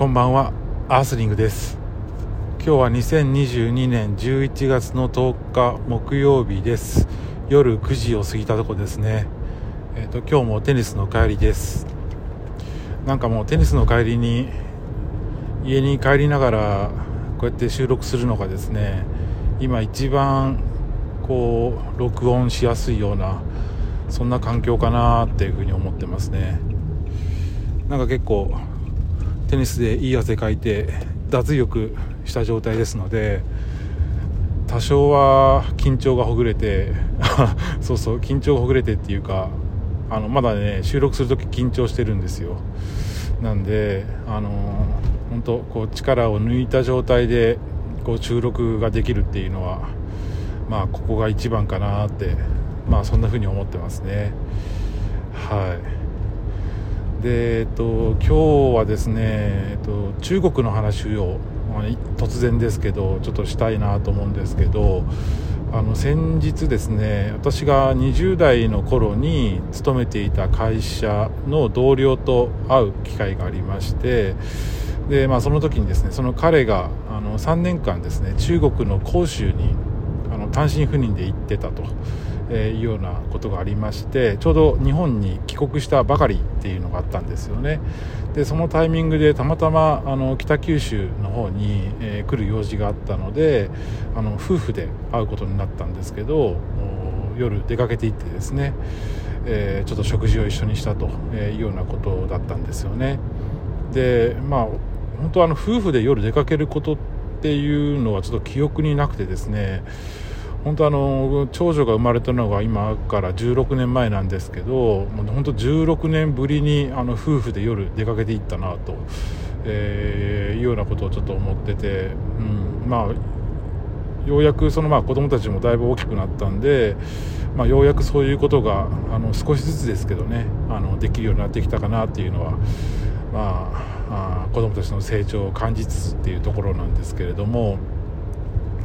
こんばんはアースリングです。今日は2022年11月の10日木曜日です。夜9時を過ぎたとこですね。えっ、ー、と今日もテニスの帰りです。なんかもうテニスの帰りに家に帰りながらこうやって収録するのがですね今一番こう録音しやすいようなそんな環境かなっていうふうに思ってますね。なんか結構テニスでいい汗かいて脱力した状態ですので多少は緊張がほぐれて そうそう緊張がほぐれてっていうかあのまだね収録する時緊張してるんですよ。なんであの本当こう力を抜いた状態でこう収録ができるっていうのはまあここが一番かなってまあそんな風に思ってますね。はい。で、えっと、今日はですね、えっと、中国の話を、まあ、突然ですけどちょっとしたいなと思うんですけどあの先日ですね私が20代の頃に勤めていた会社の同僚と会う機会がありましてで、まあ、その時にですねその彼があの3年間ですね中国の広州にあの単身赴任で行ってたと。えいうようなことがありましてちょうど日本に帰国したばかりっていうのがあったんですよね。でそのタイミングでたまたまあの北九州の方に、えー、来る用事があったのであの夫婦で会うことになったんですけど夜出かけていってですね、えー、ちょっと食事を一緒にしたというようなことだったんですよね。でまあ本当あの夫婦で夜出かけることっていうのはちょっと記憶になくてですね本当あの長女が生まれたのが今から16年前なんですけど本当16年ぶりにあの夫婦で夜出かけていったなと、えー、いうようなことをちょっと思ってて、うん、まあようやくそのまあ子供たちもだいぶ大きくなったんで、まあ、ようやくそういうことがあの少しずつですけどねあのできるようになってきたかなっていうのは、まあ、あ子供たちの成長を感じつつっていうところなんですけれども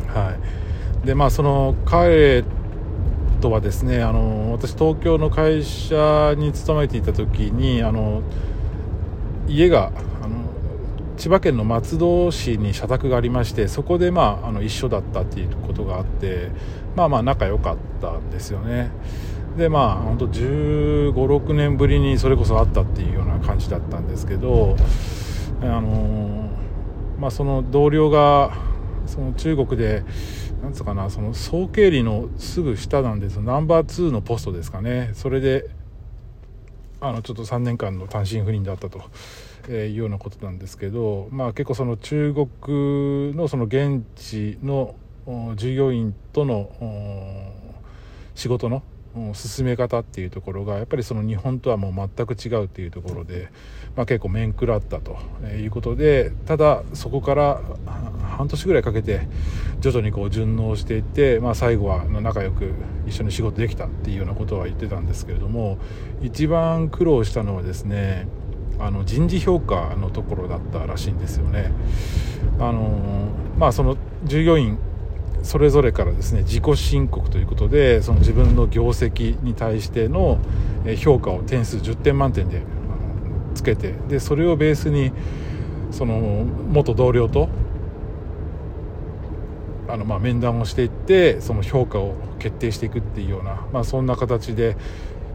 はい。でまあその彼とはですねあの私東京の会社に勤めていた時にあの家があの千葉県の松戸市に社宅がありましてそこで、まあ、あの一緒だったっていうことがあってまあまあ仲良かったんですよね。でまあ本当1 5 6年ぶりにそれこそ会ったっていうような感じだったんですけどあのまあその同僚がその中国でなんつうかなその総経理のすぐ下なんですナンバー2のポストですかね。それであのちょっと3年間の単身赴任だったと、えいうようなことなんですけど、まあ、結構その中国のその現地の従業員との仕事の進め方っていうところがやっぱりその日本とはもう全く違うっていうところで、まあ、結構面食らったということでただそこから半年ぐらいかけて徐々にこう順応していって、まあ、最後は仲良く一緒に仕事できたっていうようなことは言ってたんですけれども一番苦労したのはですねあの人事評価のところだったらしいんですよね。あのまあ、その従業員それぞれからですね自己申告ということでその自分の業績に対しての評価を点数10点満点でつけてでそれをベースにその元同僚とあのまあ面談をしていってその評価を決定していくっていうような、まあ、そんな形で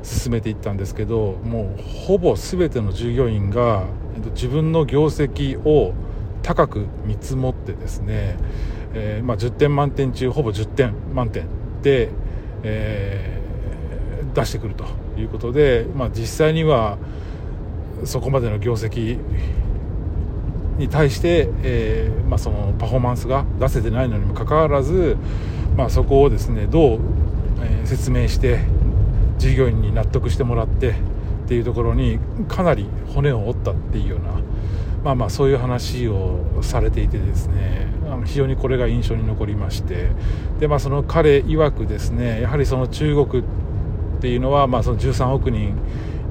進めていったんですけどもうほぼ全ての従業員が自分の業績を高く見積もってですね、えー、まあ、10点満点中ほぼ10点満点で、えー、出してくるということで、まあ、実際にはそこまでの業績に対して、えー、まあ、そのパフォーマンスが出せてないのにもかかわらず、まあ、そこをですねどう、え、説明して従業員に納得してもらってっていうところにかなり骨を折ったっていうような、まあ、まあそういう話をされていてですね非常にこれが印象に残りましてで、まあ、その彼曰くですねやはりその中国っていうのは、まあ、その13億人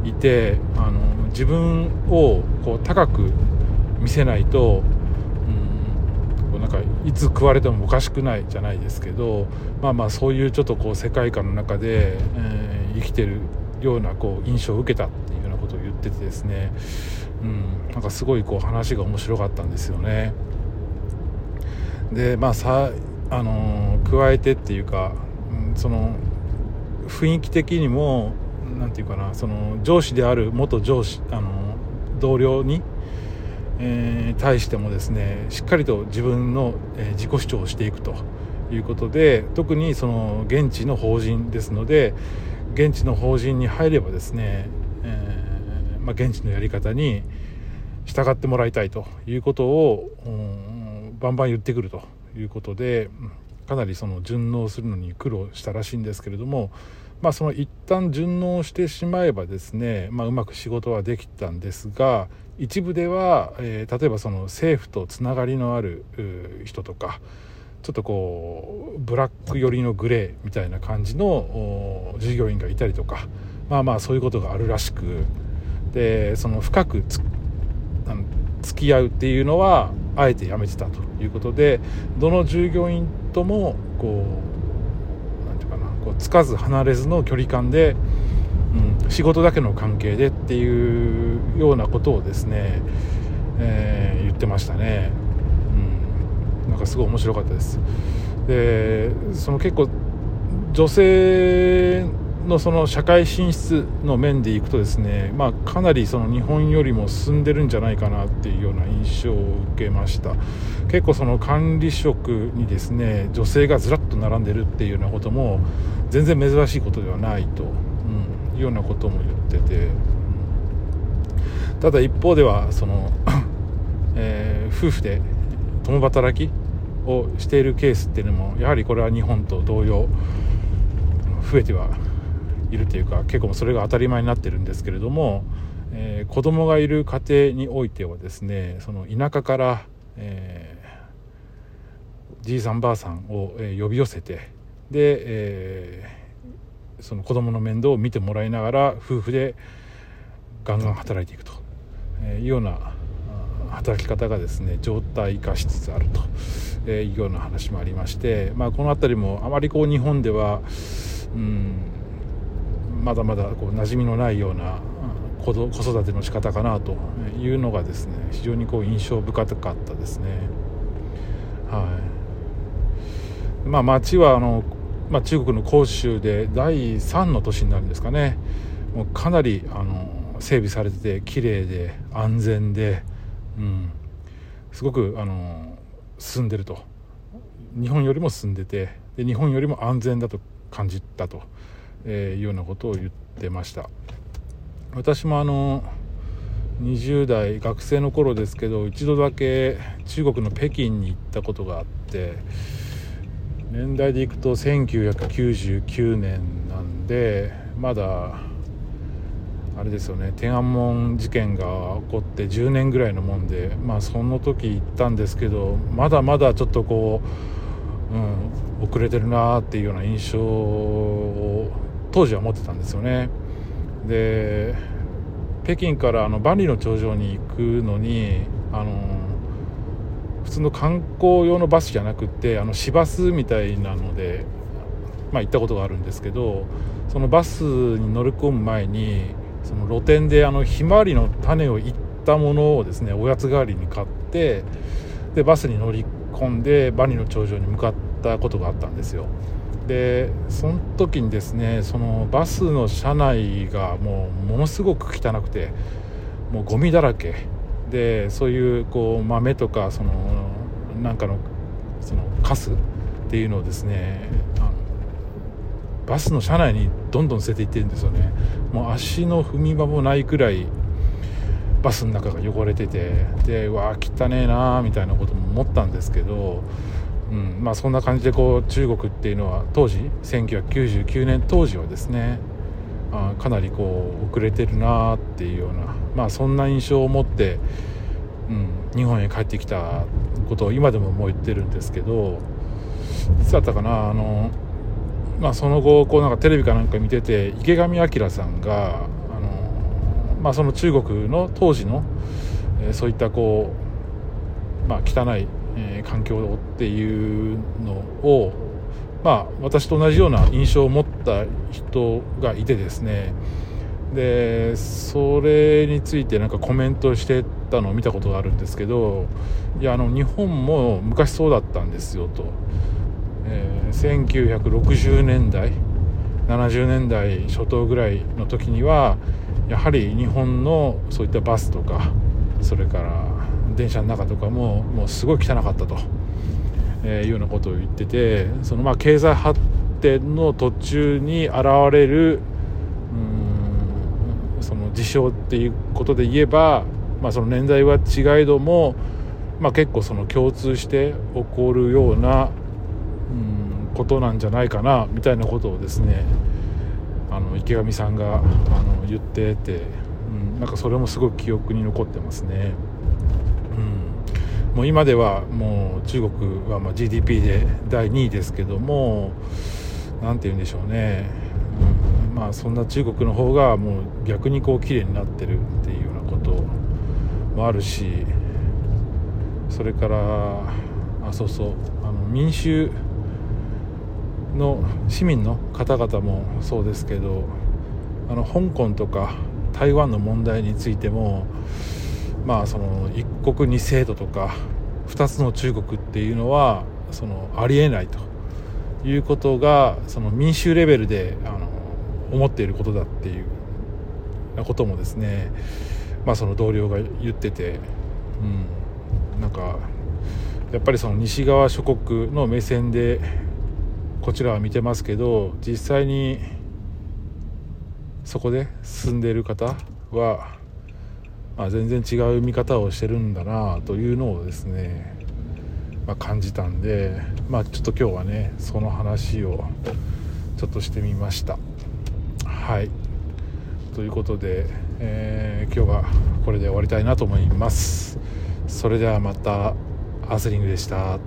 いてあの自分をこう高く見せないと、うん、なんかいつ食われてもおかしくないじゃないですけどまあまあそういうちょっとこう世界観の中で、えー、生きてるようなこう印象を受けたっっててですね、うん、なんかすごいこう話が面白かったんですよね。でまあさあの加えてっていうか、うん、その雰囲気的にも何て言うかなその上司である元上司あの同僚に、えー、対してもですねしっかりと自分の、えー、自己主張をしていくということで特にその現地の法人ですので現地の法人に入ればですね、まあ、現地のやり方に従ってもらいたいということを、うん、バンバン言ってくるということでかなりその順応するのに苦労したらしいんですけれども、まあ、その一旦順応してしまえばですね、まあ、うまく仕事はできたんですが一部では、えー、例えばその政府とつながりのある人とかちょっとこうブラック寄りのグレーみたいな感じの従業員がいたりとかまあまあそういうことがあるらしくでその深くあの付き合うっていうのはあえてやめてたということでどの従業員ともこう何て言うかなこうつかず離れずの距離感で、うん、仕事だけの関係でっていうようなことをですね、えー、言ってましたね。うんなんかすごい面白かったですでその結構女性のその社会進出の面でいくとですね、まあ、かなりその日本よりも進んでるんじゃないかなっていうような印象を受けました。結構その管理職にですね女性がずらっと並んでるっていうようなことも全然珍しいことではないと、うん、いうようなことも言ってて、ただ一方ではその、えー、夫婦で共働きをしているケースっていうのもやはりこれは日本と同様増えてはいるというか結構それが当たり前になってるんですけれども、えー、子供がいる家庭においてはですねその田舎から、えー、じいさんばあさんを、えー、呼び寄せてで、えー、その子供の面倒を見てもらいながら夫婦でガンガン働いていくというような働き方がですね状態化しつつあるというような話もありまして、まあ、この辺りもあまりこう日本では、うん、まだまだこう馴染みのないような子育ての仕方かなというのがですね非常にこう印象深かったですね。はい。まあ、町はあの、まあ、中国の広州で第3の都市になるんですかね。もうかなりあの整備されてて綺麗で安全でうん、すごくあの進んでると。日本よりも進んでてで日本よりも安全だと感じたと、えいうようなことを言ってました。私もあの20代学生の頃ですけど一度だけ中国の北京に行ったことがあって年代でいくと1999年なんでまだあれですよね天安門事件が起こって10年ぐらいのもんでまあその時行ったんですけどまだまだちょっとこう、うん、遅れてるなっていうような印象を当時は持ってたんですよね。で北京からあの万里の長城に行くのにあの普通の観光用のバスじゃなくてあの市バスみたいなので、まあ、行ったことがあるんですけどそのバスに乗り込む前にその露店であのひまわりの種をいったものをですねおやつ代わりに買ってでバスに乗り込んで万里の長城に向かったことがあったんですよ。でその時にですねそのバスの車内がもうものすごく汚くてもうゴミだらけ。でそういうこう豆とかそのなんかのそのカスっていうのをですねバスの車内にどんどん捨てていってるんですよね。もう足の踏み場もないくらいバスの中が汚れててでわー汚ねえなーみたいなことも思ったんですけど、うん。まあ、そんな感じでこう中国っていうのは当時1999年当時はですねあかなりこう遅れてるなっていうような、まあ、そんな印象を持って、うん、日本へ帰ってきたことを今でももう言ってるんですけどいつだったかなあのまあ、その後こうなんかテレビかなんか見てて池上彰さんがあの、まあ、その中国の当時の、そういったこう、まあ、汚い、えー、環境っていうのを、まあ、私と同じような印象を持った人がいてですね。でそれについてなんかコメントしてたのを見たことがあるんですけどいやあの日本も昔そうだったんですよと、えー、1960年代70年代初頭ぐらいの時にはやはり日本のそういったバスとかそれから電車の中とかももうすごい汚かったと、えー、いうようなことを言っててそのまあ経済発展の途中に現れるその事象っていうことで言えば、まあ、その年代は違いども、まあ、結構その共通して起こるようなうんことなんじゃないかなみたいなことをですねあの池上さんがあの言ってて、うん、なんかそれもすごく記憶に残ってますね。もう今ではもう中国はま GDP で第2位ですけども何て言うんでしょうね、まあそんな中国の方がもう逆にこう綺麗になってるっていうようなこともあるしそれからあそうそう。あの民衆の市民の方々もそうですけどあの香港とか台湾の問題についてもまあその一国二制度とか2つの中国っていうのはそのありえないということがその民衆レベルであの思っていることだっていうこともですねまあその同僚が言ってて、うん、なんかやっぱりその西側諸国の目線でこちらは見てますけど実際にそこで住んでいる方は、あ、全然違う見方をしてるんだなというのをですね、まあ、感じたんで、まあ、ちょっと今日はねその話をちょっとしてみました。はい。ということで、えー、今日はこれで終わりたいなと思います。それではまたアスリングでした。